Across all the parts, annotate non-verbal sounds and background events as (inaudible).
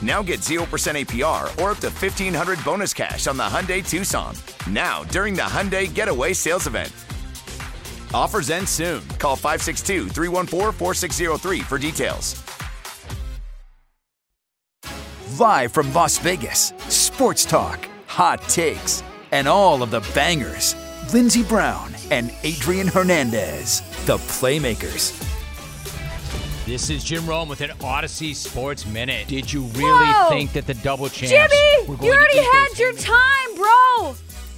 Now get 0% APR or up to 1500 bonus cash on the Hyundai Tucson. Now, during the Hyundai Getaway Sales Event. Offers end soon. Call 562 314 4603 for details. Live from Las Vegas, sports talk, hot takes, and all of the bangers. Lindsey Brown and Adrian Hernandez, the Playmakers. This is Jim Rome with an Audacy Sports Minute. Did you really Whoa! think that the double champs Jimmy, were going you already to had your things? time, bro.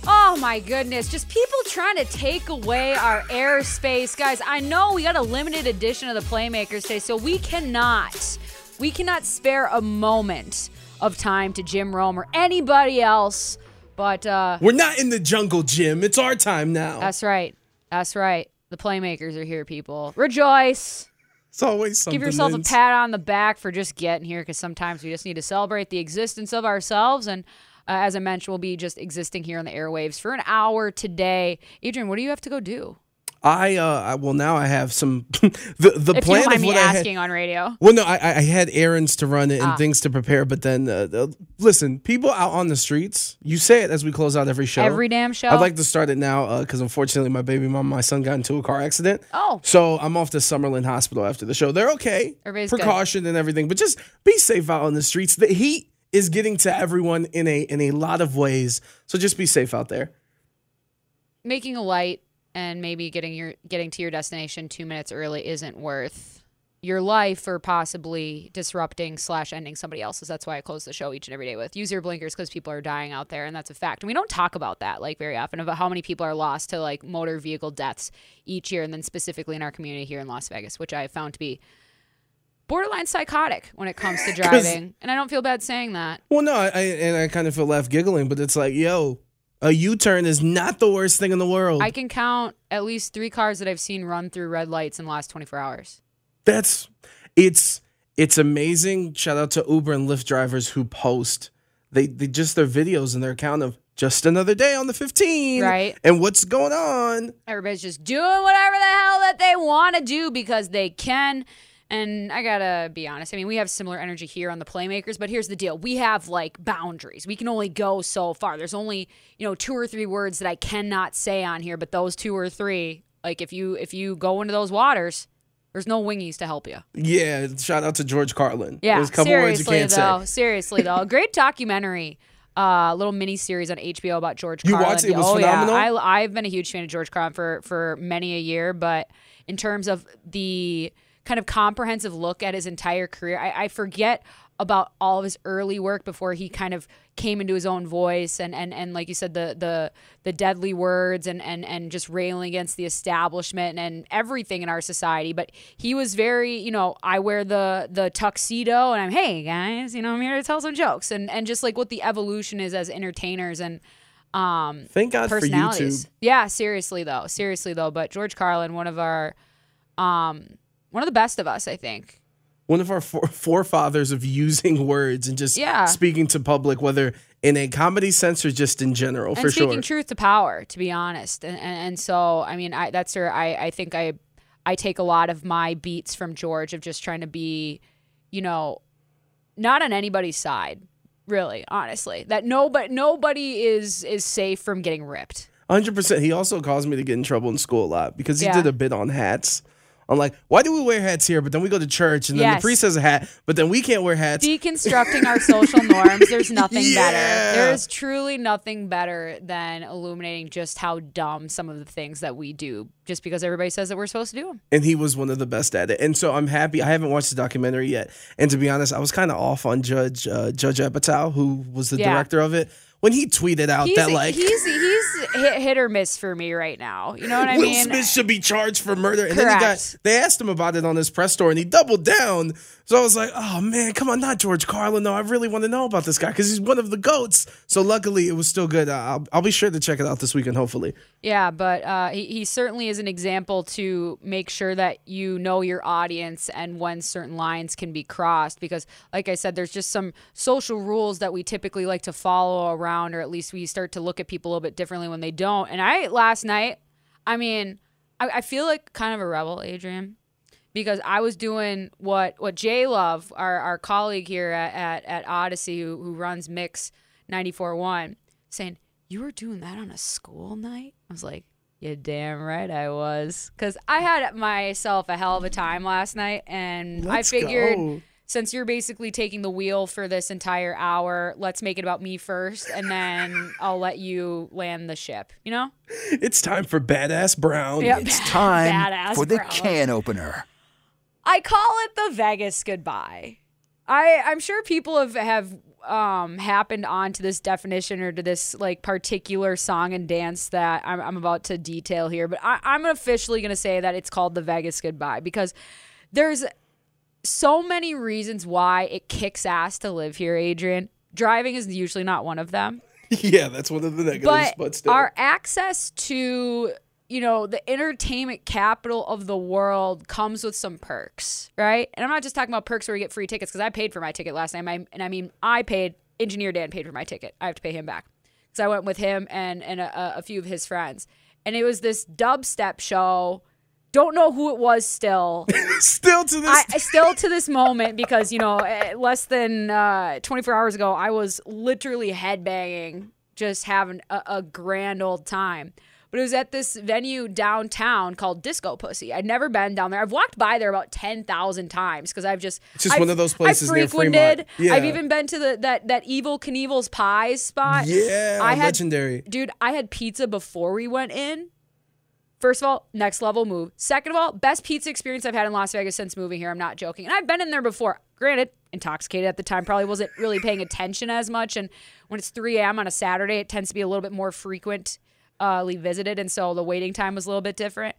Oh my goodness, just people trying to take away our airspace. Guys, I know we got a limited edition of the Playmakers today, so we cannot, we cannot spare a moment of time to Jim Rome or anybody else. But uh, We're not in the jungle, Jim. It's our time now. that's right. That's right. The Playmakers are here, people. Rejoice. It's always something. Give yourself a pat on the back for just getting here because sometimes we just need to celebrate the existence of ourselves. And uh, as I mentioned, we'll be just existing here on the airwaves for an hour today. Adrian, what do you have to go do? I uh, I, well now I have some (laughs) the the If you plan mind of what I had. asking on radio. Well, no, I, I had errands to run and Ah. things to prepare, but then uh, uh, listen, people out on the streets. You say it as we close out every show. Every damn show. I'd like to start it now because unfortunately my baby mom, my son got into a car accident. Oh. So I'm off to Summerlin Hospital after the show. They're okay. Everybody's good. Precaution and everything, but just be safe out on the streets. The heat is getting to everyone in a in a lot of ways. So just be safe out there. Making a light and maybe getting your getting to your destination two minutes early isn't worth your life or possibly disrupting slash ending somebody else's. That's why I close the show each and every day with use your blinkers because people are dying out there and that's a fact. And we don't talk about that like very often about how many people are lost to like motor vehicle deaths each year and then specifically in our community here in Las Vegas, which I have found to be borderline psychotic when it comes to (laughs) driving. And I don't feel bad saying that. Well, no, I, I and I kind of feel left giggling, but it's like, yo, a U-turn is not the worst thing in the world. I can count at least three cars that I've seen run through red lights in the last 24 hours. That's it's it's amazing. Shout out to Uber and Lyft drivers who post they they just their videos and their account of just another day on the 15. Right. And what's going on? Everybody's just doing whatever the hell that they want to do because they can. And I gotta be honest. I mean, we have similar energy here on the Playmakers, but here's the deal: we have like boundaries. We can only go so far. There's only you know two or three words that I cannot say on here, but those two or three, like if you if you go into those waters, there's no wingies to help you. Yeah, shout out to George Carlin. Yeah, There's a couple words you seriously can't though. say. Seriously though, great documentary, uh, little mini series on HBO about George You Carlin. watched it? It was oh phenomenal? yeah, I, I've been a huge fan of George Carlin for for many a year, but in terms of the kind of comprehensive look at his entire career, I, I forget about all of his early work before he kind of came into his own voice and and, and like you said the the the deadly words and and and just railing against the establishment and everything in our society but he was very you know I wear the the tuxedo and I'm hey guys you know I'm here to tell some jokes and and just like what the evolution is as entertainers and um Thank God for personalities. YouTube. Yeah, seriously though. Seriously though, but George Carlin one of our um one of the best of us, I think. One of our forefathers of using (laughs) words and just Yeah. speaking to public, whether in a comedy sense or just in general, and for speaking sure. truth to power, to be honest. And, and and so I mean, I that's where I I think I I take a lot of my beats from George of just trying to be, you know, not on anybody's side, really, honestly. That nobody nobody is is safe from getting ripped. 100%. He also caused me to get in trouble in school a lot because he Yeah. did a bit on hats. I'm like, why do we wear hats here, but then we go to church and then Yes. the priest has a hat, but then we can't wear hats? Deconstructing our social norms, there's (laughs) nothing Yeah. better. There is truly nothing better than illuminating just how dumb some of the things that we do just because everybody says that we're supposed to do them. and he was one of the best at it. And so I'm happy. I haven't watched the documentary yet. And to be honest, I was kind of off on Judd uh, Judd Apatow, who was the Yeah. director of it, when he tweeted out He's, that like he's he's hit, hit or miss for me right now. You know what I Will mean? Smith should be charged for murder. And then he got Correct. they asked him about it on his press tour and he doubled down. So I was like, oh man, come on, not George Carlin. No, I really want to know about this guy because he's one of the goats. So luckily it was still good. I'll, I'll be sure to check it out this weekend, hopefully. Yeah, but uh, he, he certainly is an example to make sure that you know your audience and when certain lines can be crossed. Because, like I said, there's just some social rules that we typically like to follow around, or at least we start to look at people a little bit differently when they don't. And I, last night, I mean, I, I feel like kind of a rebel, Adrian. Because I was doing what what Jay Love, our, our colleague here at, at, at Audacy, who, who runs Mix 94.1, saying, You were doing that on a school night? I was like, You damn right I was. Because I had myself a hell of a time last night, and Let's I figured go. Since you're basically taking the wheel for this entire hour, let's make it about me first, and then I'll let you land the ship, you know? It's time for Badass Brown. Yep. It's time Badass for the Brown. can opener. I call it the Vegas goodbye. I I'm sure people have have um happened onto this definition or to this like particular song and dance that I'm, I'm about to detail here, but I, I'm officially gonna say that it's called the Vegas goodbye because there's so many reasons why it kicks ass to live here, Adrian. Driving is usually not one of them. (laughs) Yeah, that's one of the negatives, but, but, still. our access to you know the entertainment capital of the world comes with some perks right? And i'm not just talking about perks where you get free tickets because i paid for my ticket last night I- and i mean i paid engineer dan paid for my ticket. I have to pay him back. Because i went with him and and a, a few of his friends. And it was this dubstep show don't know who it was still (laughs) still to this I, I still to this moment because you know eh, less than uh, 24 hours ago I was literally headbanging, just having a, a grand old time. But it was at this venue downtown called Disco Pussy. I'd never been down there. I've walked by there about ten thousand times because I've just It's just I've- one of those places near frequented. Fremont. I've even been to the that that Evel Knievel's Pies spot. Yeah, I had, legendary. dude. I had pizza before we went in. First of all, next level move. Second of all, best pizza experience I've had in Las Vegas since moving here. I'm not joking. And I've been in there before. Granted, intoxicated at the time, probably wasn't really paying attention as much. And when it's 3 a.m. on a Saturday, it tends to be a little bit more frequently uh, visited. And so the waiting time was a little bit different.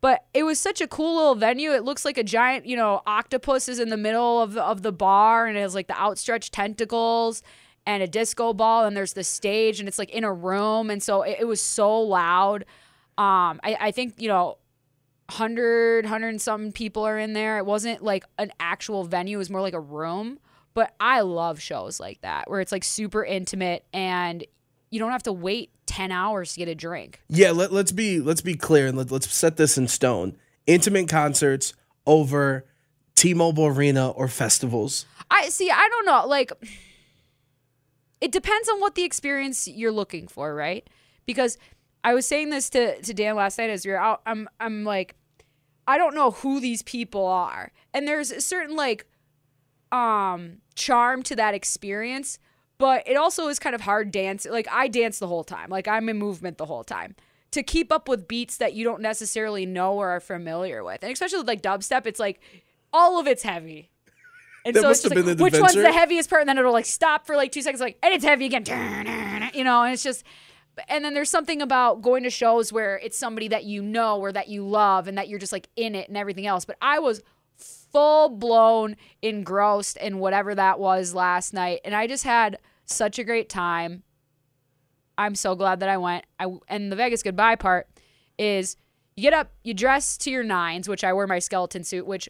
But it was such a cool little venue. It looks like a giant, you know, octopus is in the middle of the, of the bar and it has like the outstretched tentacles and a disco ball and there's the stage and it's like in a room. And so it, it was so loud. Um, I, I think, you know, 100, 100 and some people are in there. It wasn't like an actual venue, it was more like a room. But I love shows like that where it's like super intimate and you don't have to wait 10 hours to get a drink. Yeah, let, let's be let's be clear and let, let's set this in stone. Intimate concerts over T-Mobile Arena or festivals. I see, I don't know. Like, it depends on what the experience you're looking for, right? Because I was saying this to, to Dan last night as we were out. I'm, I'm like, I don't know who these people are. And there's a certain, like, um, charm to that experience, but it also is kind of hard dance. Like, I dance the whole time, like, I'm in movement the whole time. To keep up with beats that you don't necessarily know or are familiar with. And especially with like dubstep, it's like all of it's heavy. And That so it's just like, which one's the heaviest part? And then it'll like stop for like two seconds, like, and it's heavy again. (laughs) You know, and it's just, and then there's something about going to shows where it's somebody that you know or that you love and that you're just like in it and everything else. But I was full blown engrossed in whatever that was last night. And I just had such a great time. I'm so glad that I went. I and the Vegas goodbye part is you get up, you dress to your nines, which I wear my skeleton suit, which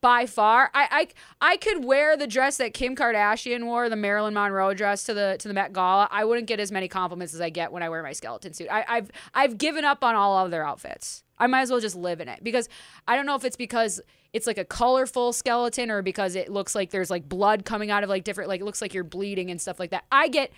by far. I, I I could wear the dress that Kim Kardashian wore, the Marilyn Monroe dress to the to the Met Gala. I wouldn't get as many compliments as I get when I wear my skeleton suit. I, I've I've given up on all other outfits. I might as well just live in it because I don't know if it's because it's like a colorful skeleton or because it looks like there's like blood coming out of like different like it looks like you're bleeding and stuff like that. I get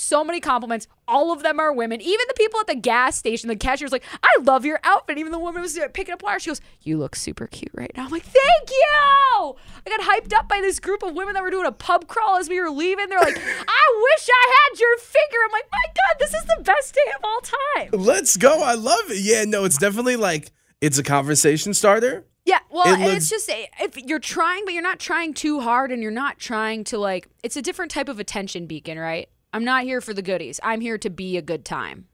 so many compliments. All of them are women. Even the people at the gas station, the cashier's like, I love your outfit. Even the woman was picking up wire. She goes, You look super cute right now. I'm like, Thank you. I got hyped up by this group of women that were doing a pub crawl as we were leaving. They're like, (laughs) I wish I had your figure. I'm like, My God, this is the best day of all time. Let's go. I love it. Yeah, no, it's definitely like it's a conversation starter. Yeah, well, It and it's just if you're trying, but you're not trying too hard, and you're not trying to like. It's a different type of attention beacon, right? I'm not here for the goodies. I'm here to be a good time.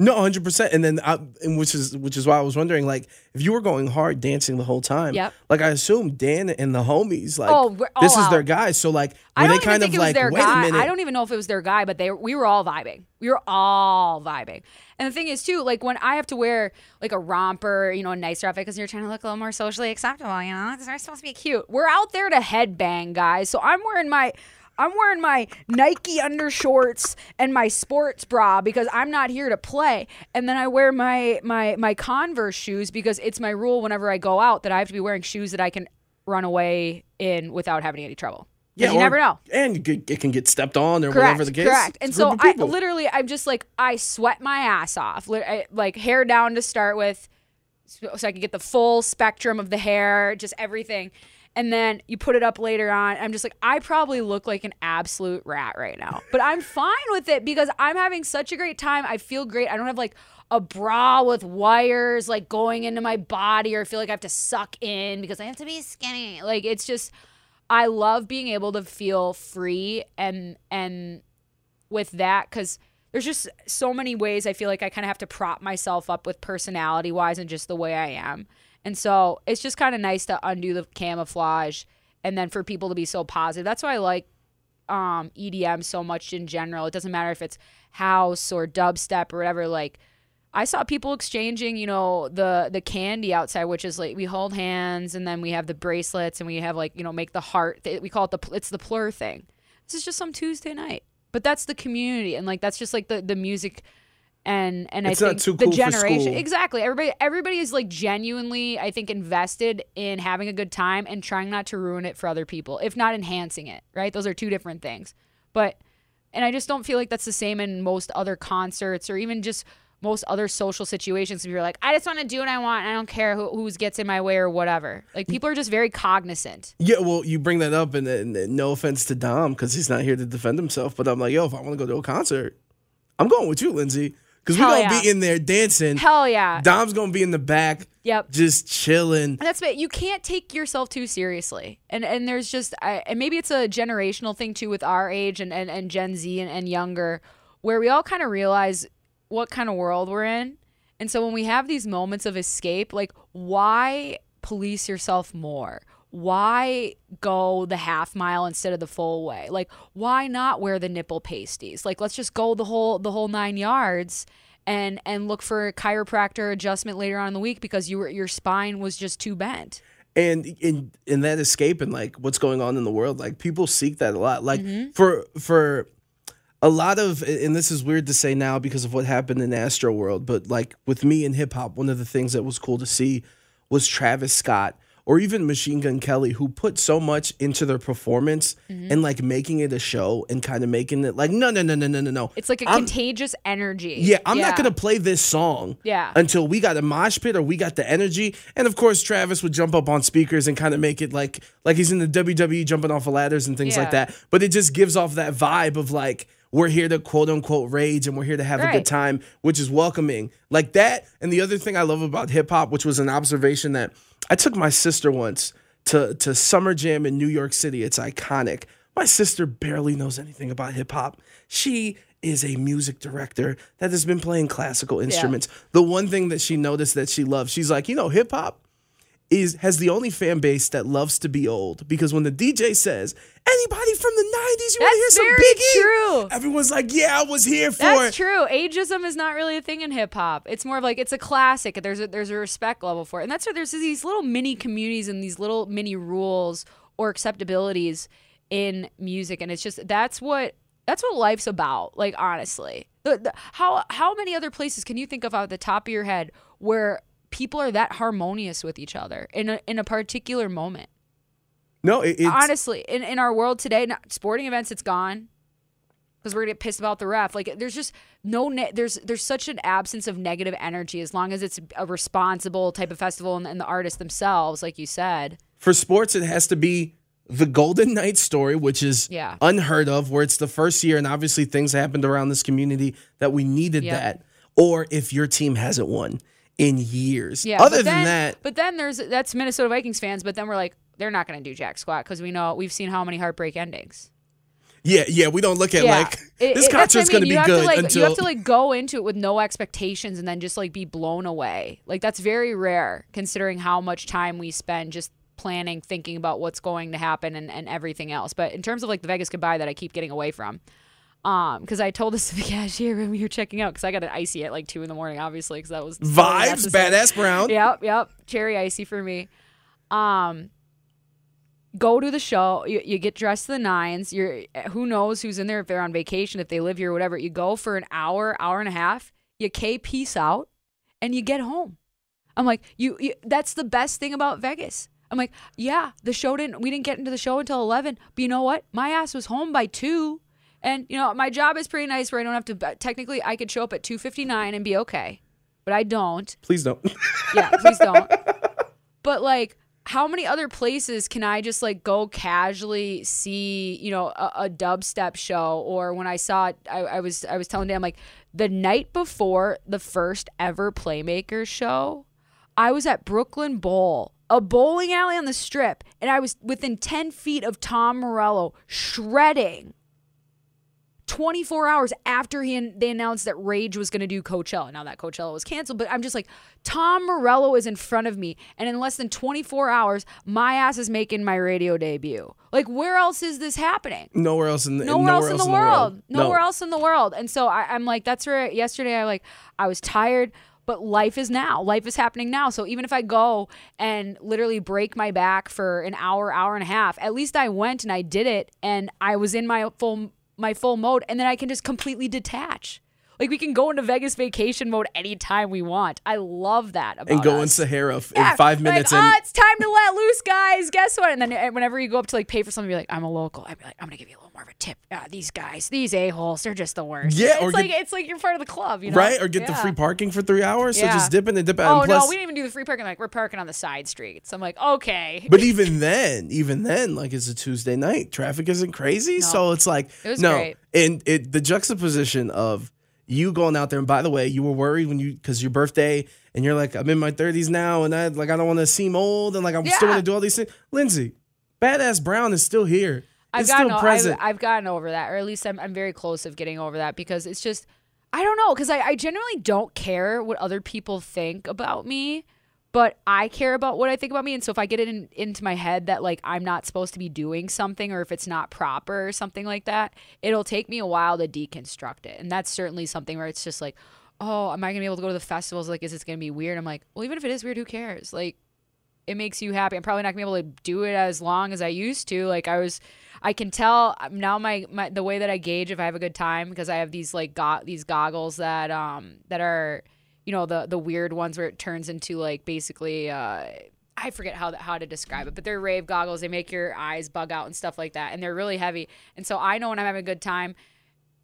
No, hundred percent. And then, I, and which is which is why I was wondering, like, if you were going hard dancing the whole time, Yep. Like, I assume Dan and the homies, like, Oh, this all is their guy. So, like, were I don't even kind think of it was like, their wait guy. a minute? I don't even know if it was their guy, but they we were all vibing. We were all vibing. And the thing is too, like when I have to wear like a romper, you know, a nicer outfit because you're trying to look a little more socially acceptable, you know, because we're supposed to be cute. We're out there to headbang, guys. So I'm wearing my I'm wearing my Nike undershorts and my sports bra because I'm not here to play. And then I wear my my my Converse shoes because it's my rule whenever I go out that I have to be wearing shoes that I can run away in without having any trouble. Yeah, you or- never know. And it can get stepped on or Correct. whatever the case. Correct. And so I literally, I'm just like, I sweat my ass off, like hair down to start with, so so I can get the full spectrum of the hair, just everything. And then you put it up later on. I'm just like, I probably look like an absolute rat right now, but I'm fine with it because I'm having such a great time. I feel great. I don't have like a bra with wires like going into my body or feel like I have to suck in because I have to be skinny. Like it's just, I love being able to feel free and and with that because there's just so many ways I feel like I kind of have to prop myself up with personality wise and just the way I am. And so it's just kind of nice to undo the camouflage and then for people to be so positive. That's why I like um, EDM so much in general. It doesn't matter if it's house or dubstep or whatever. Like I saw people exchanging, you know, the the candy outside, which is like we hold hands and then we have the bracelets and we have like you know make the heart. We call it the it's the plur thing. This is just some Tuesday night, but that's the community and like that's just like the the music and and It's I not think too the cool for generation exactly everybody everybody is like genuinely I think invested in having a good time and trying not to ruin it for other people, if not enhancing it. Right? Those are two different things, but and I just don't feel like that's the same in most other concerts or even just most other social situations. If you're like, I just want to do what I want, I don't care who who's gets in my way or whatever. Like people are just very cognizant. Yeah, well, you bring that up, and, and, and no offense to Dom because he's not here to defend himself, but I'm like, yo, if I want to go to a concert, I'm going with you, Lindsay, because we're gonna yeah. be in there dancing. Hell yeah. Dom's gonna be in the back, Yep. just chilling. And that's it. You can't take yourself too seriously. And and there's just I, and maybe it's a generational thing too with our age and and, and Gen Z and, and younger, where we all kind of realize what kind of world we're in. And so when we have these moments of escape, like why police yourself more? Why go the half mile instead of the full way? Like why not wear the nipple pasties? Like let's just go the whole the whole 9 yards and and look for a chiropractor adjustment later on in the week because you were your spine was just too bent. and in in that escape and like what's going on in the world like people seek that a lot like Mm-hmm. for for a lot of and this is weird to say now because of what happened in Astroworld but like with me in hip hop one of the things that was cool to see was Travis Scott or even Machine Gun Kelly who put so much into their performance Mm-hmm. and like making it a show and kind of making it like no no no no no no no It's like a I'm- contagious energy. yeah, I'm not gonna play this song Yeah. until we got a mosh pit or we got the energy. And of course, Travis would jump up on speakers and kind of make it like like he's in the WWE jumping off of ladders and things like that. But it just gives off that vibe of like we're here to quote unquote rage and we're here to have a good time, which is welcoming. Like that. And the other thing I love about hip hop, which was an observation that I took my sister once to to Summer Jam in New York City. It's iconic. My sister barely knows anything about hip hop. She is a music director that has been playing classical instruments. The one thing that she noticed that she loves, she's like, you know, hip hop is has the only fan base that loves to be old because when the DJ says anybody from the 90s you want to hear That's some Biggie true. everyone's like yeah I was here for it. That's it true. Ageism is not really a thing in hip hop. It's more of like it's a classic. There's a there's a respect level for it, and that's why there's these little mini communities and these little mini rules or acceptabilities in music, and it's just that's what that's what life's about. Like honestly, the, the, how how many other places can you think of out the top of your head where people are that harmonious with each other in a in a particular moment? No it, it's honestly in, in our world today not, sporting events it's gone because we're gonna get pissed about the ref like there's just no ne- there's there's such an absence of negative energy as long as it's a responsible type of festival and, and the artists themselves like you said for sports, it has to be the Golden Knights story, which is Yeah. unheard of, where it's the first year and obviously things happened around this community that we needed Yep. that. Or if your team hasn't won in years. yeah Other than then- that, but then there's that's minnesota vikings fans but then we're like they're not gonna do jack squat because we know we've seen how many heartbreak endings yeah, yeah, we don't look at yeah. like It- this concert's I going to be good to, like, until you have to like go into it with no expectations and then just like be blown away. Like that's very rare considering how much time we spend just planning, thinking about what's going to happen and, and everything else. But in terms of like the Vegas goodbye that I keep getting away from, um, because I told this to the (laughs) cashier when we were checking out because I got an icy at like two in the morning, obviously, because that was vibes, necessary. badass Brown. Yep, yep. Cherry icy for me. Um go to the show, you, you get dressed to the nines. You're who knows who's in there if they're on vacation, if they live here, whatever. You go for an hour, hour and a half, you K peace out, and you get home. I'm like, you, you that's the best thing about Vegas. I'm like, yeah, the show didn't we didn't get into the show until 11, but you know what? My ass was home by 2. And you know, my job is pretty nice where I don't have to technically I could show up at 2:59 and be okay. But I don't. Please don't. Yeah, please don't. (laughs) but like, how many other places can I just like go casually see, you know, a, a dubstep show? Or when I saw it, I, I was I was telling Dan like the night before the first ever Playmakers show, I was at Brooklyn Bowl, a bowling alley on the strip, and I was within 10 feet of Tom Morello shredding 24 hours after he they announced that Rage was going to do Coachella. Now that Coachella was canceled, but I'm just like, Tom Morello is in front of me, and in less than 24 hours, my ass is making my radio debut. Like, where else is this happening? nowhere else in the Nowhere, else in the world. Nowhere No. else in the world. And so I, I'm like, that's where yesterday I like, I was tired. But life is now. Life is happening now. So even if I go and literally break my back for an hour, hour and a half, at least I went and I did it, and I was in my full my full mode, and then I can just completely detach. Like we can go into Vegas vacation mode anytime we want. I love that about And go in. Sahara f- Yeah, in five like, minutes. oh, and it's time to let loose, guys. Guess what? And then uh, whenever you go up to like pay for something, you're like, I'm a local. I'd be like, I'm gonna give you a more of a tip. Uh, these guys, these a holes, they're just the worst. Yeah, it's or like get- it's like you're part of the club, you know? right? Or get the free parking for three hours. So Yeah. just dip in and dip out. Oh and plus, no, we didn't even do the free parking. Like we're parking on the side streets. I'm like, okay. But even then, even then, like it's a Tuesday night, traffic isn't crazy, so it's like It was no. great. And it the juxtaposition of you going out there, and by the way, you were worried when you because your birthday, and you're like, I'm in my 30s now, and I like I don't want to seem old, and like I'm still Yeah. want to do all these things. Lindsay, badass Brown is still here. I've gotten still present. I've, I've gotten over that, or at least I'm, I'm very close of getting over that because it's just I don't know because I, I generally don't care what other people think about me, but I care about what I think about me, and so if I get it in, into my head that like I'm not supposed to be doing something or if it's not proper or something like that, it'll take me a while to deconstruct it, and that's certainly something where it's just like, oh, am I gonna be able to go to the festivals? Like, is this gonna be weird? I'm like, well, even if it is weird, who cares? Like it makes you happy. I'm probably not gonna be able to do it as long as I used to. Like I was, I can tell um, now my, my the way that I gauge if I have a good time because I have these like got these goggles that um that are you know the the weird ones where it turns into like basically uh I forget how how to describe it, but they're rave goggles. They make your eyes bug out and stuff like that, and they're really heavy. And so I know when I'm having a good time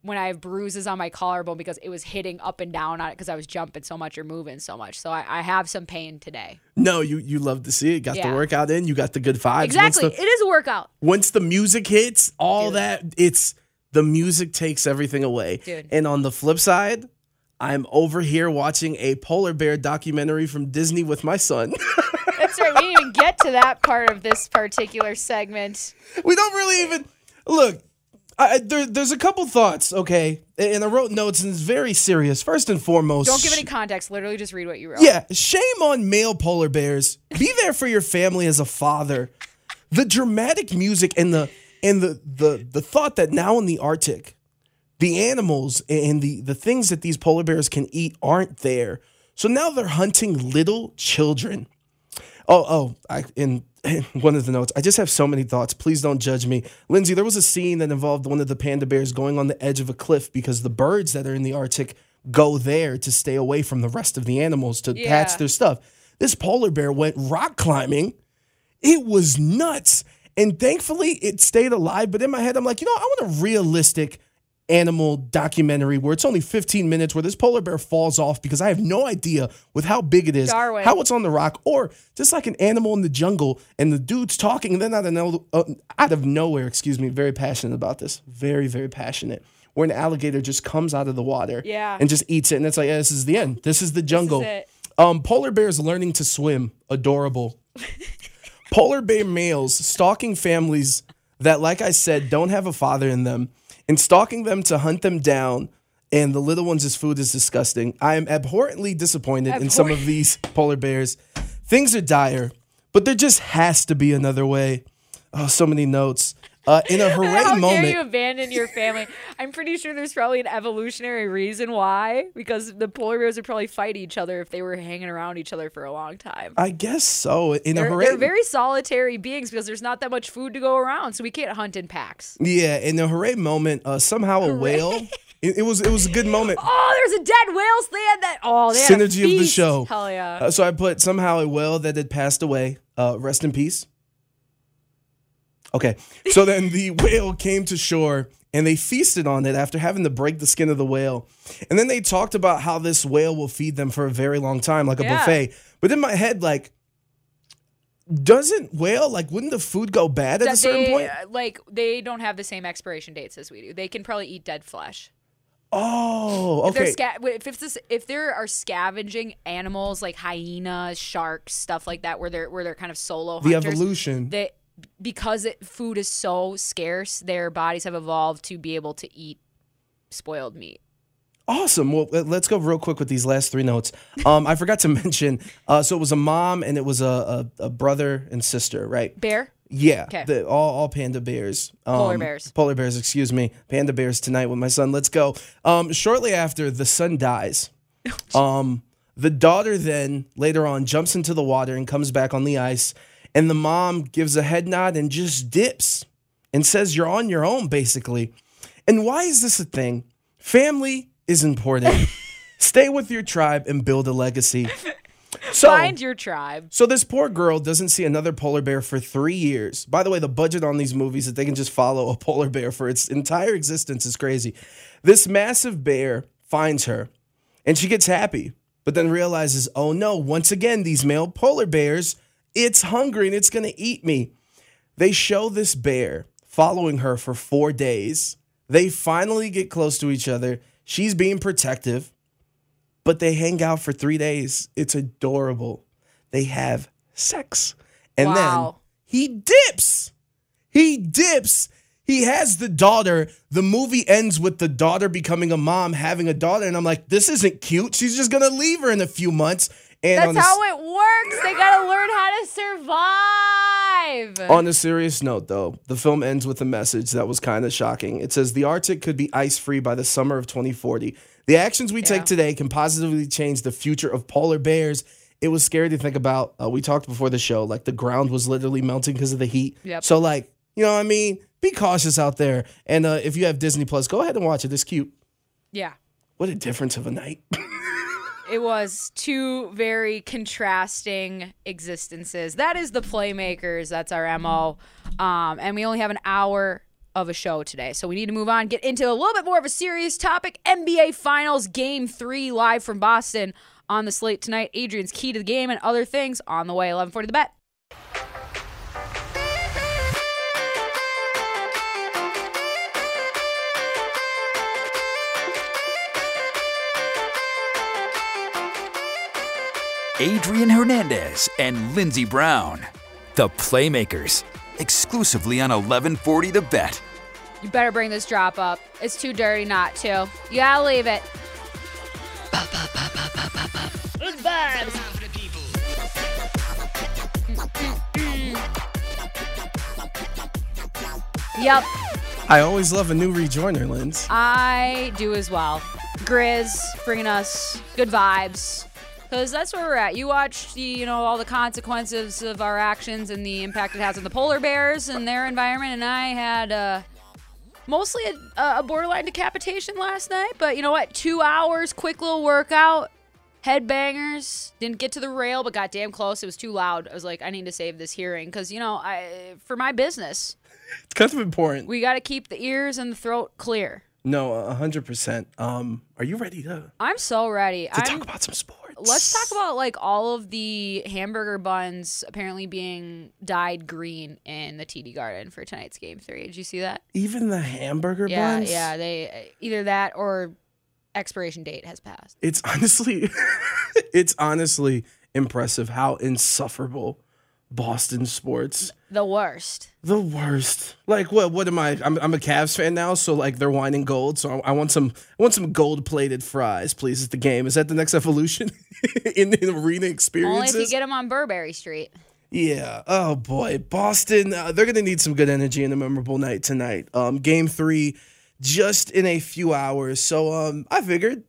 when I have bruises on my collarbone because it was hitting up and down on it because I was jumping so much or moving so much. So I, I have some pain today. no, you you love to see it. Got Yeah. the workout in. You got the good vibes. Exactly. The, is a workout. once the music hits, all Dude. that it's the music takes everything away. Dude. And on the flip side, I'm over here watching a polar bear documentary from Disney with my son. (laughs) That's right. We didn't even get to that part of this particular segment. we don't really even look. I, there, there's a couple thoughts, okay, and I wrote notes, and it's very serious. First and foremost, Don't give any context. Literally, just read what you wrote. Yeah, shame on male polar bears. Be there for your family as a father. The dramatic music and the and the the the thought that now in the Arctic, the animals and the the things that these polar bears can eat aren't there. So now they're hunting little children. Oh, oh, I in (laughs) one of the notes. I just have so many thoughts. Please don't judge me. Lindsay, there was a scene that involved one of the panda bears going on the edge of a cliff because the birds that are in the Arctic go there to stay away from the rest of the animals to Yeah. hatch their stuff. This polar bear went rock climbing. It was nuts. And thankfully it stayed alive. But in my head, I'm like, you know, I want a realistic animal documentary where it's only 15 minutes where this polar bear falls off because I have no idea with how big it is, Darwin. how it's on the rock, or just like an animal in the jungle and the dude's talking and then out of, no, uh, out of nowhere, excuse me, very passionate about this, very, very passionate, where an alligator just comes out of the water Yeah. and just eats it. And it's like, yeah, this is the end. This is the jungle. it. Um, polar bears learning to swim, adorable. (laughs) polar bear males stalking families that, like I said, don't have a father in them and stalking them to hunt them down. And the little ones' food is disgusting. I am abhorrently disappointed in some of these polar bears. Things are dire, but there just has to be another way. Oh, so many notes. Uh, in a (laughs) hooray How moment. dare you abandon your family? I'm pretty sure there's probably an evolutionary reason why, because the polar bears would probably fight each other if they were hanging around each other for a long time. I guess so. In a They're, hooray, they're very solitary beings because there's not that much food to go around, so we can't hunt in packs. yeah. In a hooray moment, uh, somehow a whale. (laughs) It, it was it was a good moment. Oh, there's a dead whale that. Oh, they had a synergy of the show. Hell yeah. Uh, so I put somehow a whale that had passed away. Uh, rest in peace. Okay. So then the whale came to shore and they feasted on it after having to break the skin of the whale. And then they talked about how this whale will feed them for a very long time, like a Yeah. buffet. But in my head, like, doesn't whale like wouldn't the food go bad at a certain they, point? uh, like they don't have the same expiration dates as we do. They can probably eat dead flesh. Oh, If, okay. sca- if this, if there are scavenging animals like hyenas, sharks, stuff like that, where they're where they're kind of solo The hunters, evolution. They because it, food is so scarce, their bodies have evolved to be able to eat spoiled meat. Awesome. Well, let- let's go real quick with these last three notes. Um, I forgot to (laughs) mention. Uh, so it was a mom and it was a, a, a brother and sister, right? Bear. Yeah. 'Kay. The, all, all panda bears. Um, Polar bears. Polar bears. Excuse me. Panda bears tonight with my son. Let's go. Um, shortly after the son dies, (laughs) um, the daughter then later on jumps into the water and comes back on the ice, and the mom gives a head nod and just dips and says, "You're on your own," basically. And why is this a thing? Family is important. (laughs) Stay with your tribe and build a legacy. So, Find your tribe. so this poor girl doesn't see another polar bear for three years. By the way, the budget on these movies that they can just follow a polar bear for its entire existence is crazy. This massive bear finds her, and she gets happy, but then realizes, oh no, once again, these male polar bears, it's hungry and it's gonna eat me. They show this bear following her for four days. They finally get close to each other. She's being protective, but they hang out for three days. It's adorable. They have sex. And then he dips. He dips. He has the daughter. The movie ends with the daughter becoming a mom, having a daughter. And I'm like, this isn't cute. She's just going to leave her in a few months. And That's how it works. They gotta learn how to survive. On a serious note, though, the film ends with a message that was kind of shocking. It says the Arctic could be ice free by the summer of 2040. The actions we Yeah. take today can positively change the future of polar bears. It was scary to think about. Uh, we talked before the show, like the ground was literally melting because of the heat. Yep. So, like, you know what I mean? Be cautious out there. And uh, if you have Disney Plus, go ahead and watch it. It's cute. yeah. What a difference of a night. (laughs) It was two very contrasting existences. That is the playmakers. That's our MO. Um, and we only have an hour of a show today. So we need to move on, get into a little bit more of a serious topic. NBA Finals Game 3 live from Boston on the slate tonight. Adrian's key to the game and other things on the way. 1140 the bet. Adrian Hernandez and Lindsey Brown. The Playmakers. Exclusively on 1140 The Bet. You better bring this drop up. It's too dirty not to. You gotta leave it. It's vibes. Yep, I always love a new rejoiner, Linz. I do as well. Grizz bringing us good vibes. Because that's where we're at. You watch the, you know, all the consequences of our actions and the impact it has on the polar bears and their environment. And I had uh, mostly a, a borderline decapitation last night. But you know what? Two hours, quick little workout, headbangers. Didn't get to the rail, but got damn close. It was too loud. I was like, I need to save this hearing because, you know, I for my business, It's kind of important. we got to keep the ears and the throat clear. No, a hundred percent. Um, are you ready to, I'm so ready. to I'm, talk about some sports? Let's talk about like all of the hamburger buns apparently being dyed green in the TD Garden for tonight's game three. Did you see that? even the hamburger Yeah, buns. yeah. They either that or expiration date has passed. It's honestly, (laughs) it's honestly impressive how insufferable Boston sports. The worst. The worst. Like what? What am I? I'm, I'm a Cavs fan now, so like they're wine and gold. So I, I want some. I want some gold plated fries, please. At the game, is that the next evolution (laughs) in, in arena experience. Only if you get them on Burberry Street. Yeah. Oh boy, Boston. Uh, they're gonna need some good energy in a memorable night tonight. Um, game three, just in a few hours. So um, I figured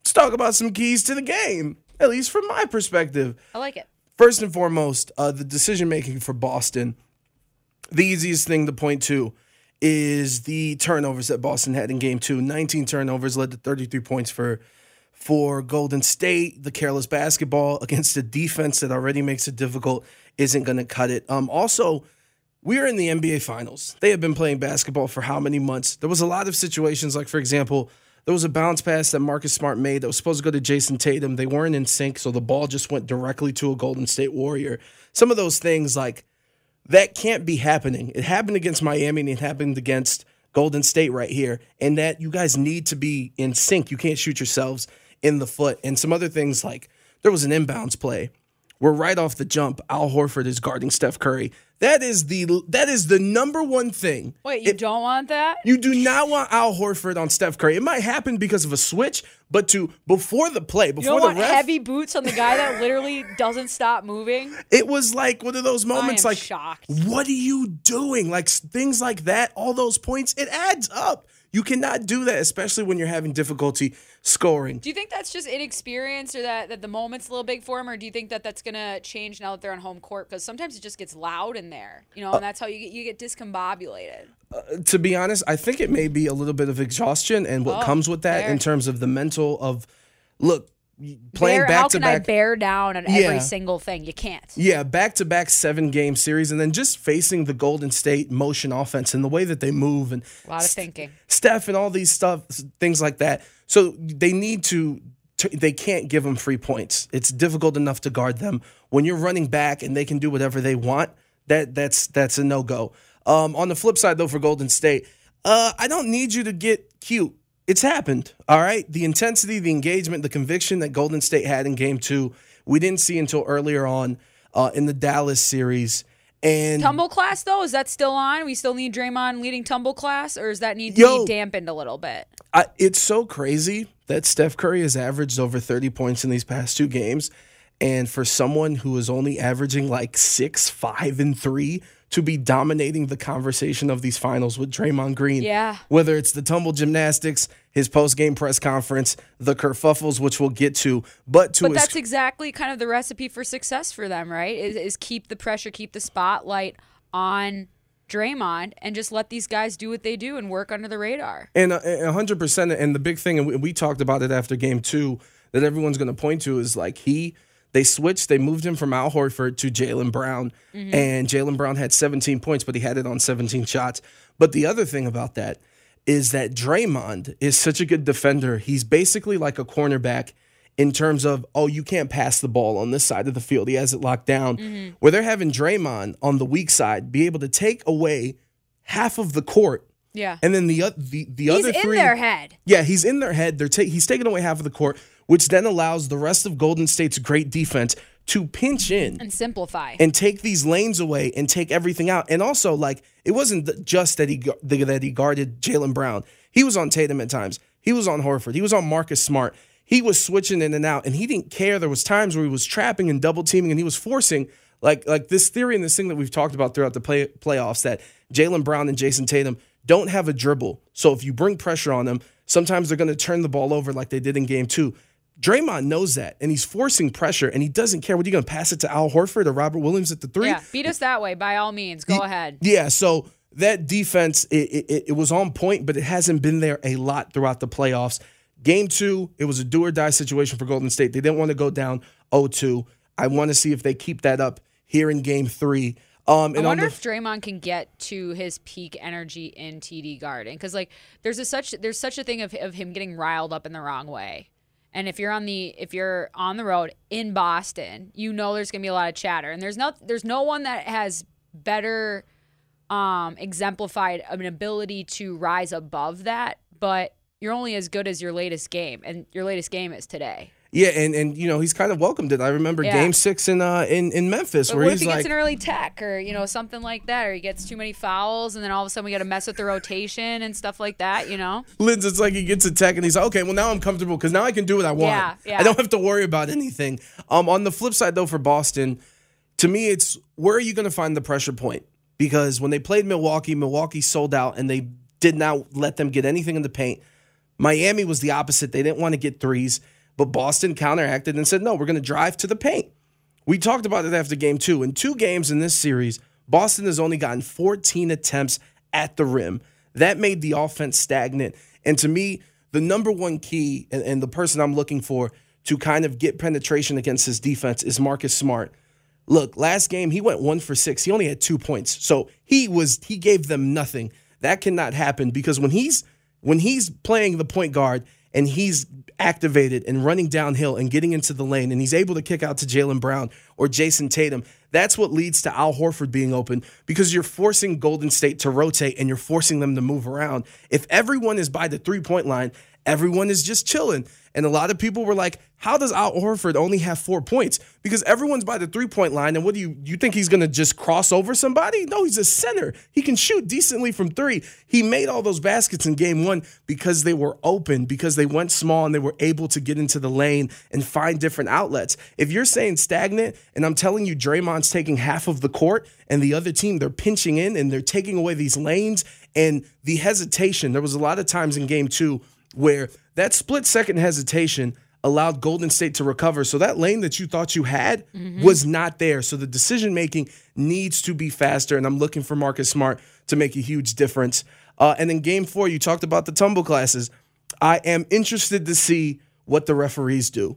let's talk about some keys to the game, at least from my perspective. I like it. First and foremost, uh, the decision making for Boston. The easiest thing to point to is the turnovers that Boston had in game two. 19 turnovers led to 33 points for for Golden State. The careless basketball (laughs) against a defense that already makes it difficult isn't going to cut it. Um, also, we are in the NBA Finals. They have been playing basketball for how many months? There was a lot of situations, like for example, there was a bounce pass that Marcus Smart made that was supposed to go to Jayson Tatum. They weren't in sync, so the ball just went directly to a Golden State Warrior. Some of those things, like that, can't be happening. It happened against Miami and it happened against Golden State right here. And that you guys need to be in sync. You can't shoot yourselves in the foot. And some other things, like there was an inbounds play where right off the jump, Al Horford is guarding Steph Curry. That is the that is the number one thing. Wait, you It- don't want that? you do not want Al Horford on Steph Curry. It might happen because of a switch, but to before the play, before the want ref, heavy boots on the guy that literally doesn't stop moving? it was like one of those moments. like, shocked. what are you doing? Like things like that. All those points, it adds up. You cannot do that, especially when you're having difficulty scoring. Do you think that's just inexperience or that, that the moment's a little big for him? Or do you think that that's going to change now that they're on home court? Because sometimes it just gets loud in there, you know, and uh, that's how you get, you get discombobulated. Uh, to be honest, I think it may be a little bit of exhaustion and what Oh, comes with that fair. in terms of the mental of look playing Bear- back how to can I back. bear down on Yeah. every single thing? You can't. Yeah, back to back seven game series, and then just facing the Golden State motion offense and the way that they move and A lot of thinking. Steph and all these stuff, things like that. So they need to, to they can't give them free points. It's difficult enough to guard them when you're running back and they can do whatever they want. That that's that's a no go. Um, on the flip side, though, for Golden State, uh, I don't need you to get cute. It's happened. All right, the intensity, the engagement, the conviction that Golden State had in Game Two, we didn't see until earlier on uh, in the Dallas series. And Tumble class though, is that still on? We still need Draymond leading tumble class, or does that need to Yo. be dampened a little bit? I, it's so crazy that Steph Curry has averaged over 30 points in these past two games. And for someone who is only averaging like six, five, and three to be dominating the conversation of these finals with Draymond Green. Yeah. Whether it's the tumble gymnastics, his post game press conference, the kerfuffles, which we'll get to, but to But his that's exactly kind of the recipe for success for them, right? Is, is keep the pressure, keep the spotlight on Draymond, and just let these guys do what they do and work under the radar. And uh, a hundred percent. And the big thing, and we, we talked about it after game two, that everyone's going to point to is like he, they switched, they moved him from Al Horford to Jaylen Brown, mm-hmm. and Jaylen Brown had 17 points, but he had it on 17 shots. But the other thing about that is that Draymond is such a good defender. He's basically like a cornerback in terms of, oh, you can't pass the ball on this side of the field. He has it locked down. Mm-hmm. Where they're having Draymond on the weak side be able to take away half of the court. Yeah. And then the the the He's other in three, their head. yeah, he's in their head. They're ta- he's taking away half of the court, which then allows the rest of Golden State's great defense to pinch in and simplify. and take these lanes away and take everything out. And also, like it wasn't just that he that he guarded Jaylen Brown. He was on Tatum at times. He was on Horford. He was on Marcus Smart. He was switching in and out, and he didn't care. There was times where he was trapping and double teaming, and he was forcing like like this theory and this thing that we've talked about throughout the play, playoffs that Jaylen Brown and Jayson Tatum don't have a dribble. So if you bring pressure on them, sometimes they're going to turn the ball over like they did in Game Two. Draymond knows that, and he's forcing pressure, and he doesn't care. What are you going to pass it to Al Horford or Robert Williams at the three? yeah, beat us that way by all means. Go ahead. Yeah, so that defense it, it, it was on point, but it hasn't been there a lot throughout the playoffs. Game two, it was a do or die situation for Golden State. They didn't want to go down 0-2. I want to see if they keep that up here in game three. Um, I wonder the, if Draymond can get to his peak energy in TD Garden because like there's a such there's such a thing of of him getting riled up in the wrong way. And if you're on the if you're on the road in Boston, you know there's gonna be a lot of chatter, and there's no there's no one that has better um, exemplified an ability to rise above that. But you're only as good as your latest game, and your latest game is today. Yeah, and and you know he's kind of welcomed it. I remember Yeah. Game six in uh in in Memphis But where what if he's he gets an early tech or you know something like that, or he gets too many fouls, and then all of a sudden we got to mess with the rotation and stuff like that, you know? Linz, it's like he gets a tech and he's like, okay, well now I'm comfortable because now I can do what I want. Yeah, yeah. I don't have to worry about anything. Um, on the flip side though, for Boston, to me, it's where are you going to find the pressure point? Because when they played Milwaukee, Milwaukee sold out and they did not let them get anything in the paint. Miami was the opposite. They didn't want to get threes, but Boston counteracted and said, no, we're going to drive to the paint. We talked about it after game two. In two games in this series, Boston has only gotten 14 attempts at the rim. That made the offense stagnant. And to me, the number one key and, and the person I'm looking for to kind of get penetration against his defense is Marcus Smart. Look, last game he went one for six. He only had two points. So he was he gave them nothing. That cannot happen because when he's when he's playing the point guard and he's activated and running downhill and getting into the lane and he's able to kick out to Jaylen Brown or Jayson Tatum, that's what leads to Al Horford being open because you're forcing Golden State to rotate and you're forcing them to move around. If everyone is by the three point line, everyone is just chilling. And a lot of people were like, how does Al Horford only have four points? Because everyone's by the three point line. And what do you you think he's gonna just cross over somebody? No, he's a center. He can shoot decently from three. He made all those baskets in game one because they were open, because they went small and they were able to get into the lane and find different outlets. If you're saying stagnant, and I'm telling you Draymond's taking half of the court and the other team, they're pinching in and they're taking away these lanes and the hesitation. There was a lot of times in game two where that split second hesitation allowed Golden State to recover. So that lane that you thought you had was not there. So the decision making needs to be faster. And I'm looking for Marcus Smart to make a huge difference. Uh, and then game four, you talked about the tumble classes. I am interested to see what the referees do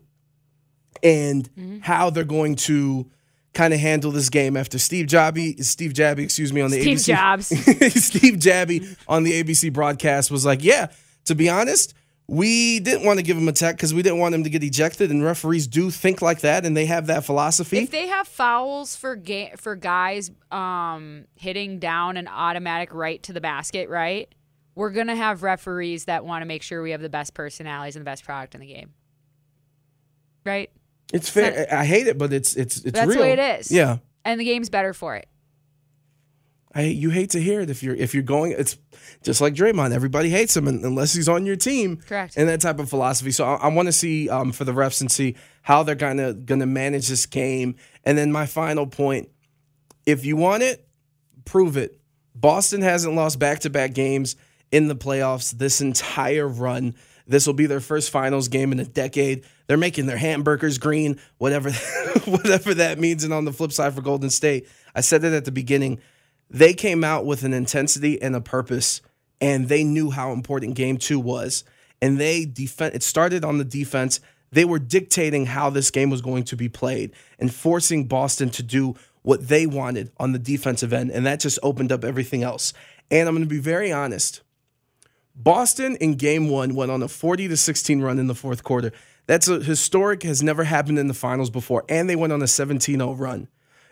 and how they're going to kind of handle this game after Steve Jobby, Steve Javie, excuse me, on the Steve ABC. Jobs. (laughs) Steve Javie on the ABC broadcast was like, "Yeah, to be honest, we didn't want to give him a tech because we didn't want him to get ejected, and referees do think like that, and they have that philosophy." If they have fouls for ga- for guys um, hitting down an automatic right to the basket, right? We're gonna have referees that want to make sure we have the best personalities and the best product in the game, right? it's fair. I I hate it, but it's it's it's That's real. the way it is. Yeah. And the game's better for it. I you hate to hear it if you're if you're going it's just like Draymond everybody hates him unless he's on your team. Correct. and that type of philosophy. So I, I want to see um, for the refs and see how they're gonna gonna manage this game. And then my final point if you want it prove it. Boston hasn't lost back to back games in the playoffs this entire run. This will be their first finals game in a decade. They're making their hamburgers green whatever (laughs) whatever that means. And on the flip side for Golden State I said it at the beginning they came out with an intensity and a purpose and they knew how important game two was. And they defend it started on the defense. They were dictating how this game was going to be played and forcing boston to do what they wanted on the defensive end and that just opened up everything else. And i'm going to be very honest. Boston in game one went on a 40 to 16 run in the fourth quarter. That's a historic has never happened in the finals before and they went on a 17-0 run.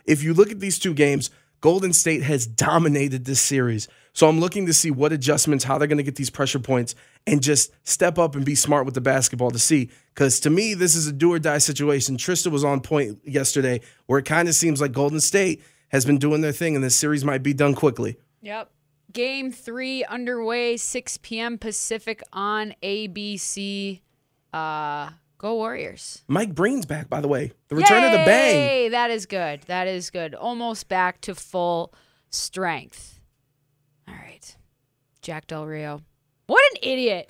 If you look at these two games, Golden State has dominated this series. So I'm looking to see what adjustments, how they're going to get these pressure points, and just step up and be smart with the basketball to see. Because to me, this is a do or die situation. Trista was on point yesterday, where it kind of seems like Golden State has been doing their thing, and this series might be done quickly. Yep. Game three underway, 6 p.m. Pacific on ABC. Uh, go Warriors. Mike Breen's back, by the way. The return of the bang. Yay! That is good. That is good. Almost back to full strength. All right. Jack Del Rio. What an idiot.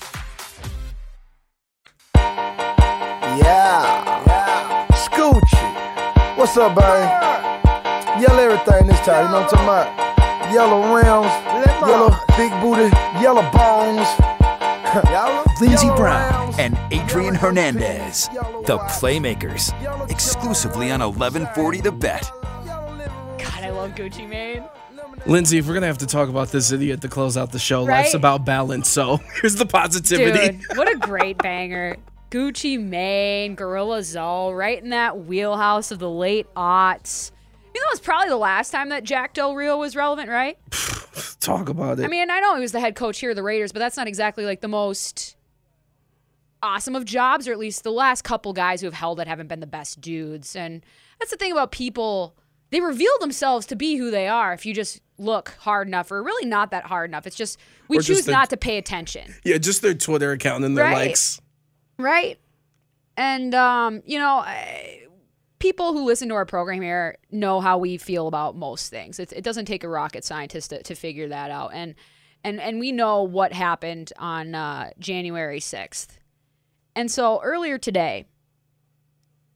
Yeah. Scoochie. What's up, babe? Yell everything this time, you know what I'm talking about? Yellow rims, yellow big booty, yellow bones. (laughs) Lindsey Brown and Adrian Hernandez, the Playmakers, exclusively on 1140 The Bet. God, I love Gucci Mane. Lindsay, if we're gonna have to talk about this idiot to close out the show, Right? life's about balance. So (laughs) here's the positivity. Dude, what a great banger. Gucci Mane, Gorilla Zoe, right in that wheelhouse of the late aughts. You know, was probably the last time that Jack Del Rio was relevant, right? (laughs) Talk about it. I mean, I know he was the head coach here of the Raiders, but that's not exactly like the most awesome of jobs, or at least the last couple guys who have held it haven't been the best dudes. And that's the thing about people. They reveal themselves to be who they are if you just look hard enough, or really not that hard enough. It's just we Or just choose not to pay attention. yeah, just their Twitter account and their Right. likes. Right. And, um, you know, people who listen to our program here know how we feel about most things. It, it doesn't take a rocket scientist to, to figure that out. And, and, and we know what happened on uh, January 6th. And so earlier today,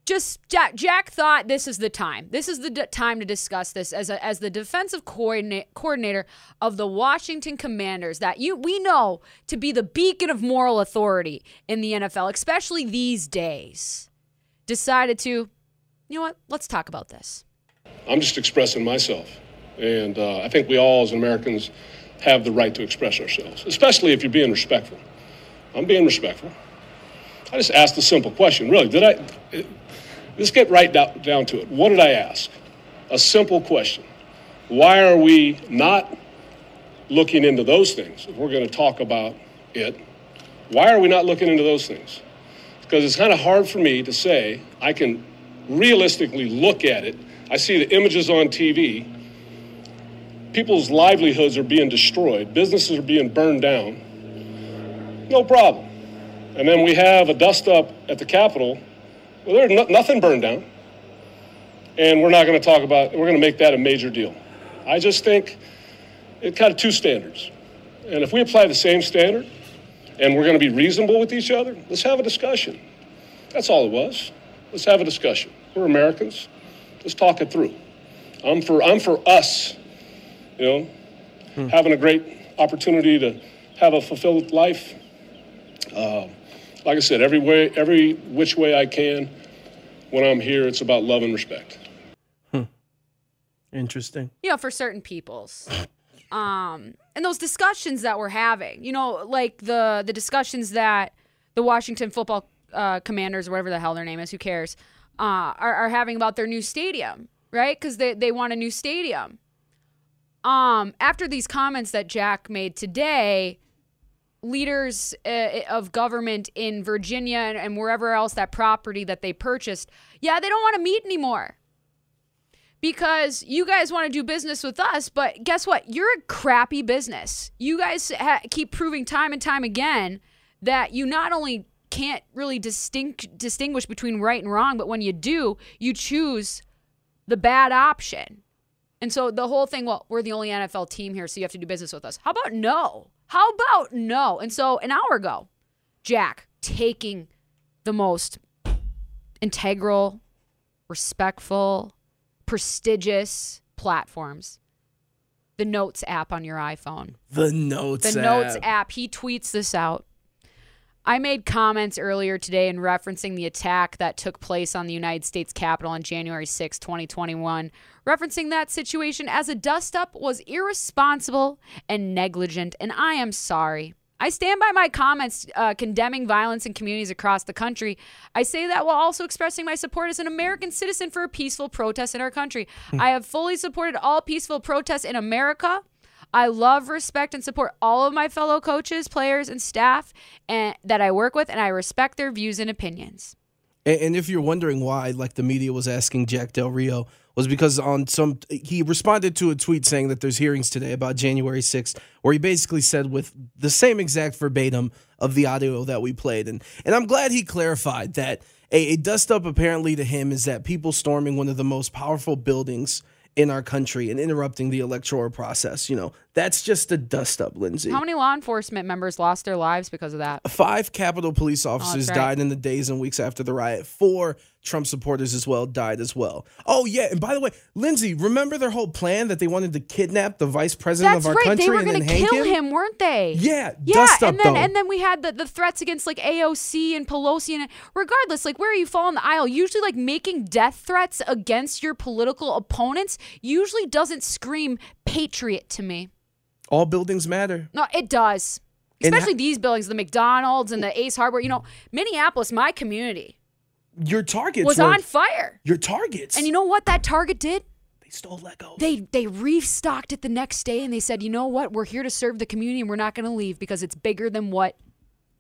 just Jack, Jack thought this is the time. This is the d- time to discuss this as a, as the defensive coordinate, coordinator of the Washington Commanders that you we know to be the beacon of moral authority in the NFL, especially these days. Decided to, you know what? Let's talk about this. I'm just expressing myself, and uh, I think we all as Americans have the right to express ourselves, especially if you're being respectful. I'm being respectful. I just asked a simple question. Really, did I? Let's get right down, to it. What did I ask? A simple question. Why are we not looking into those things? If we're going to talk about it, why are we not looking into those things? Because it's kind of hard for me to say I can realistically look at it. I see the images on TV. People's livelihoods are being destroyed, businesses are being burned down. No problem. And then we have a dust up at the Capitol well, there's no, nothing burned down. And we're not going to talk about, we're going to make that a major deal. I just think it kind of two standards. And if we apply the same standard and we're going to be reasonable with each other, let's have a discussion. That's all it was. Let's have a discussion. We're Americans. Let's talk it through. I'm for, I'm for us, you know, hmm. having a great opportunity to have a fulfilled life. Uh, like I said, every way, every which way I can. When I'm here, it's about love and respect. Hmm. Interesting. You know, for certain peoples. Um, and those discussions that we're having, you know, like the the discussions that the Washington football uh, commanders, whatever the hell their name is, who cares, uh, are, are having about their new stadium, right? Because they, they want a new stadium. Um, after these comments that Jack made today, leaders uh, of government in Virginia and, and wherever else that property that they purchased, yeah, they don't want to meet anymore because you guys want to do business with us, but guess what? You're a crappy business. You guys ha- keep proving time and time again that you not only can't really distinct distinguish between right and wrong, but when you do, you choose the bad option. And so the whole thing, well, we're the only NFL team here, so you have to do business with us. How about no? How about no? And so an hour ago, Jack taking the most integral, respectful, prestigious platforms. The Notes app on your iPhone. The Notes app. The app. Notes app. He tweets this out. I made comments earlier today in referencing the attack that took place on the United States Capitol on January 6, 2021, referencing that situation as a dust up was irresponsible and negligent, and I am sorry. I stand by my comments uh, condemning violence in communities across the country. I say that while also expressing my support as an American citizen for a peaceful protest in our country. Hmm. I have fully supported all peaceful protests in America. I love, respect, and support all of my fellow coaches, players, and staff and, that I work with, and I respect their views and opinions. And, and if you're wondering why, like the media was asking Jack Del Rio, was because on some he responded to a tweet saying that there's hearings today about January 6th, where he basically said with the same exact verbatim of the audio that we played, and and I'm glad he clarified that a, a dust up apparently to him is that people storming one of the most powerful buildings in our country and interrupting the electoral process. You know, that's just a dust up, Lindsay. How many law enforcement members lost their lives because of that? Five Capitol police oh, officers oh, right. died in the days and weeks after the riot. Four Trump supporters as well died as well. Oh yeah, and by the way, Lindsay, remember their whole plan that they wanted to kidnap the vice president That's of our right. country they were and then kill him? him? weren't they? Yeah, yeah. Dust and up, then though. and then we had the, the threats against like AOC and Pelosi and regardless, like where you fall in the aisle, usually like making death threats against your political opponents usually doesn't scream patriot to me. All buildings matter. No, it does. Especially ha- these buildings, the McDonald's and the Ace Hardware. You know, Minneapolis, my community your targets was were, on fire. Your targets. And you know what that target did? They stole Legos. They they restocked it the next day and they said, "You know what? We're here to serve the community and we're not going to leave because it's bigger than what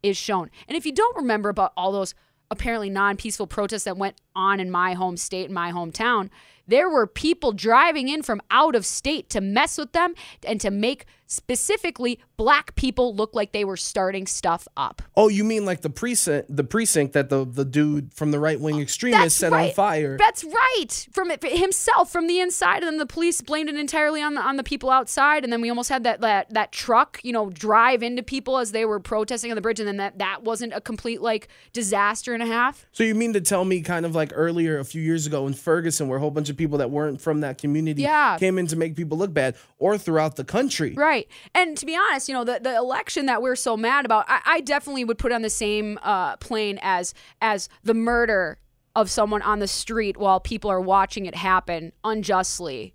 is shown." And if you don't remember about all those apparently non-peaceful protests that went on in my home state, in my hometown, there were people driving in from out of state to mess with them and to make specifically black people look like they were starting stuff up. Oh, you mean like the precinct the precinct that the the dude from the right-wing oh, extremist set right. on fire. That's right. From it, himself from the inside and then the police blamed it entirely on the on the people outside and then we almost had that that that truck, you know, drive into people as they were protesting on the bridge and then that that wasn't a complete like disaster and a half. So you mean to tell me kind of like like earlier a few years ago in Ferguson, where a whole bunch of people that weren't from that community Yeah. came in to make people look bad, or throughout the country. Right. And to be honest, you know, the, the election that we're so mad about, I, I definitely would put on the same uh, plane as as the murder of someone on the street while people are watching it happen unjustly.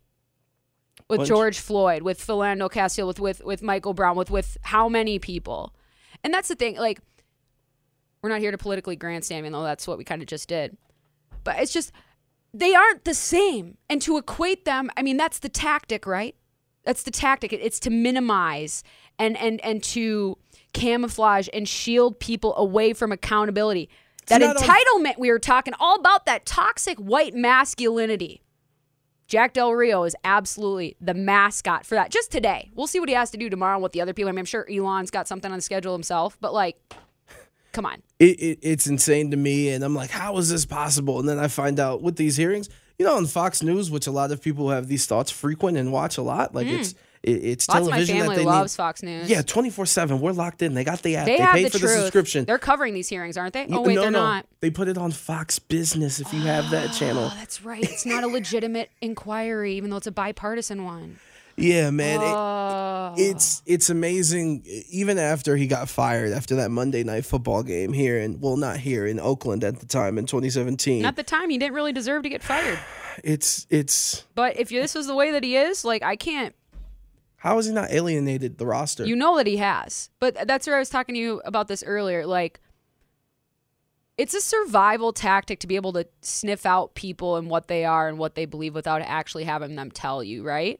With Bunch- George Floyd, with Philando Castile, with, with with Michael Brown, with with how many people? And that's the thing, like we're not here to politically grandstand, even though that's what we kind of just did. But it's just they aren't the same. And to equate them, I mean, that's the tactic, right? That's the tactic. It's to minimize and and and to camouflage and shield people away from accountability. That on- entitlement we were talking all about that toxic white masculinity. Jack Del Rio is absolutely the mascot for that. Just today. We'll see what he has to do tomorrow and what the other people. I mean, I'm sure Elon's got something on the schedule himself, but like, come on. It, it, it's insane to me, and I'm like, how is this possible? And then I find out with these hearings, you know, on Fox News, which a lot of people have these thoughts frequent and watch a lot. Like Mm. it's it, it's Lots of my television family that they loves need. Fox News. Yeah, 24 seven. We're locked in. They got the app. They, They, have pay the for truth. the subscription. They're covering these hearings, aren't they? Oh wait, no, they're no. not. They put it on Fox Business if you have that channel. (gasps) Oh, that's right. It's not a legitimate inquiry, even though it's a bipartisan one. Yeah, man. it- Oh. it's it's amazing. Even after he got fired after that Monday night football game here in well, not here in Oakland at the time in 2017. At the time, he didn't really deserve to get fired. It's it's But if this is the way that he is, like I can't. how has he not alienated the roster? You know that he has. But that's where I was talking to you about this earlier. Like, it's a survival tactic to be able to sniff out people and what they are and what they believe without actually having them tell you, right?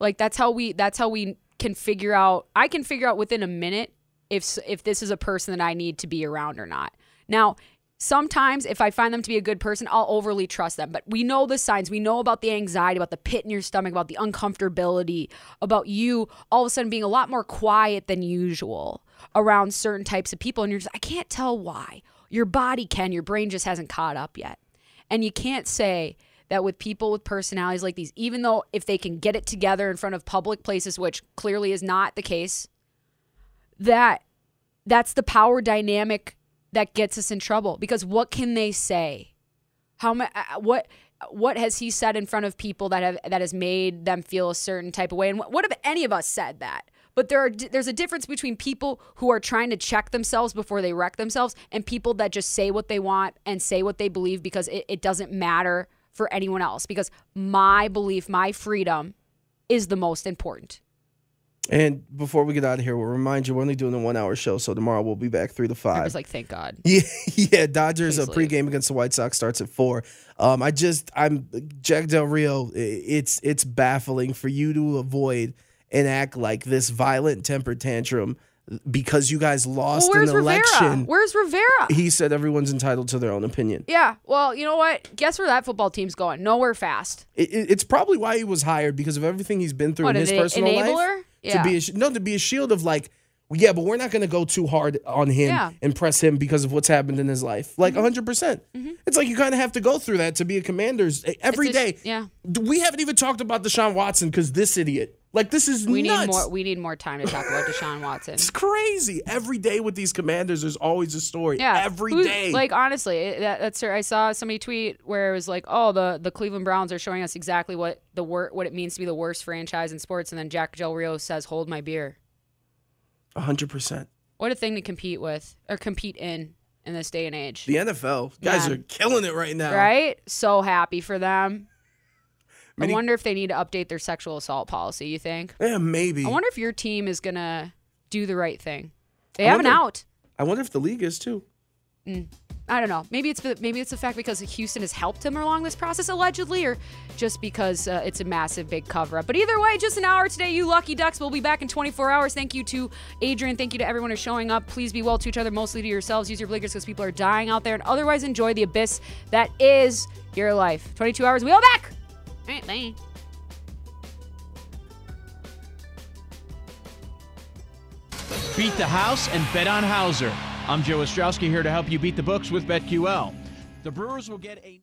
Like that's how we that's how we can figure out I can figure out within a minute if if this is a person that I need to be around or not. Now, sometimes if I find them to be a good person, I'll overly trust them. But we know the signs. We know about the anxiety, about the pit in your stomach, about the uncomfortability, about you all of a sudden being a lot more quiet than usual around certain types of people. And you're just, I can't tell why. Your body can, your brain just hasn't caught up yet. And you can't say that with people with personalities like these, even though if they can get it together in front of public places, which clearly is not the case, that that's the power dynamic that gets us in trouble. Because what can they say? How much what what has he said in front of people that have that has made them feel a certain type of way? And what, what have any of us said that? But there are there's a difference between people who are trying to check themselves before they wreck themselves and people that just say what they want and say what they believe because it, it doesn't matter for anyone else because my belief my freedom is the most important And before we get out of here, we'll remind you we're only doing a one hour show, so tomorrow we'll be back three to five. I was like thank god (laughs) Yeah, yeah. Dodgers a pregame against the White Sox starts at four. Um, I just I'm Jack Del Rio. It's it's baffling for you to avoid and act like this violent temper tantrum because you guys lost well, an Rivera election. where's Rivera He said everyone's entitled to their own opinion. Yeah, well, you know what? Guess where that football team's going? Nowhere fast. It, it- it's probably why he was hired because of everything he's been through What, in his personal enabler? life. Yeah. To be a, no, to be a shield of like, yeah, but we're not going to go too hard on him Yeah. and press him because of what's happened in his life. Like mm-hmm. 100%. percent mm-hmm. It's like you kind of have to go through that to be a commander's every a day. yeah. We haven't even talked about Deshaun Watson because this idiot. Like this is We nuts. need more. We need more time to talk about Deshaun (laughs) Watson. it's crazy. Every day with these commanders, there's always a story. Yeah, Every day. Like honestly, that, that's I saw somebody tweet where it was like, "Oh, the the Cleveland Browns are showing us exactly what the wor- what it means to be the worst franchise in sports," and then Jack Del Rio says, "Hold my beer." 100%. What a thing to compete with or compete in in this day and age. The NFL guys Yeah. are killing it right now. Right? So happy for them. Many- I wonder if they need to update their sexual assault policy. You think? Yeah, maybe. I wonder if your team is gonna do the right thing. They I have an out. I wonder if the league is too. I don't know. Maybe it's the, maybe it's the fact because Houston has helped him along this process allegedly, or just because uh, it's a massive big cover up. But either way, just an hour today. You lucky ducks. We'll be back in 24 hours. Thank you to Adrian. Thank you to everyone who's showing up. Please be well to each other, mostly to yourselves. Use your blinkers because people are dying out there, and otherwise enjoy the abyss that is your life. 22 hours. We all back. Beat the house and bet on Hauser. I'm Joe Ostrowski here to help you beat the books with BetQL. The Brewers will get a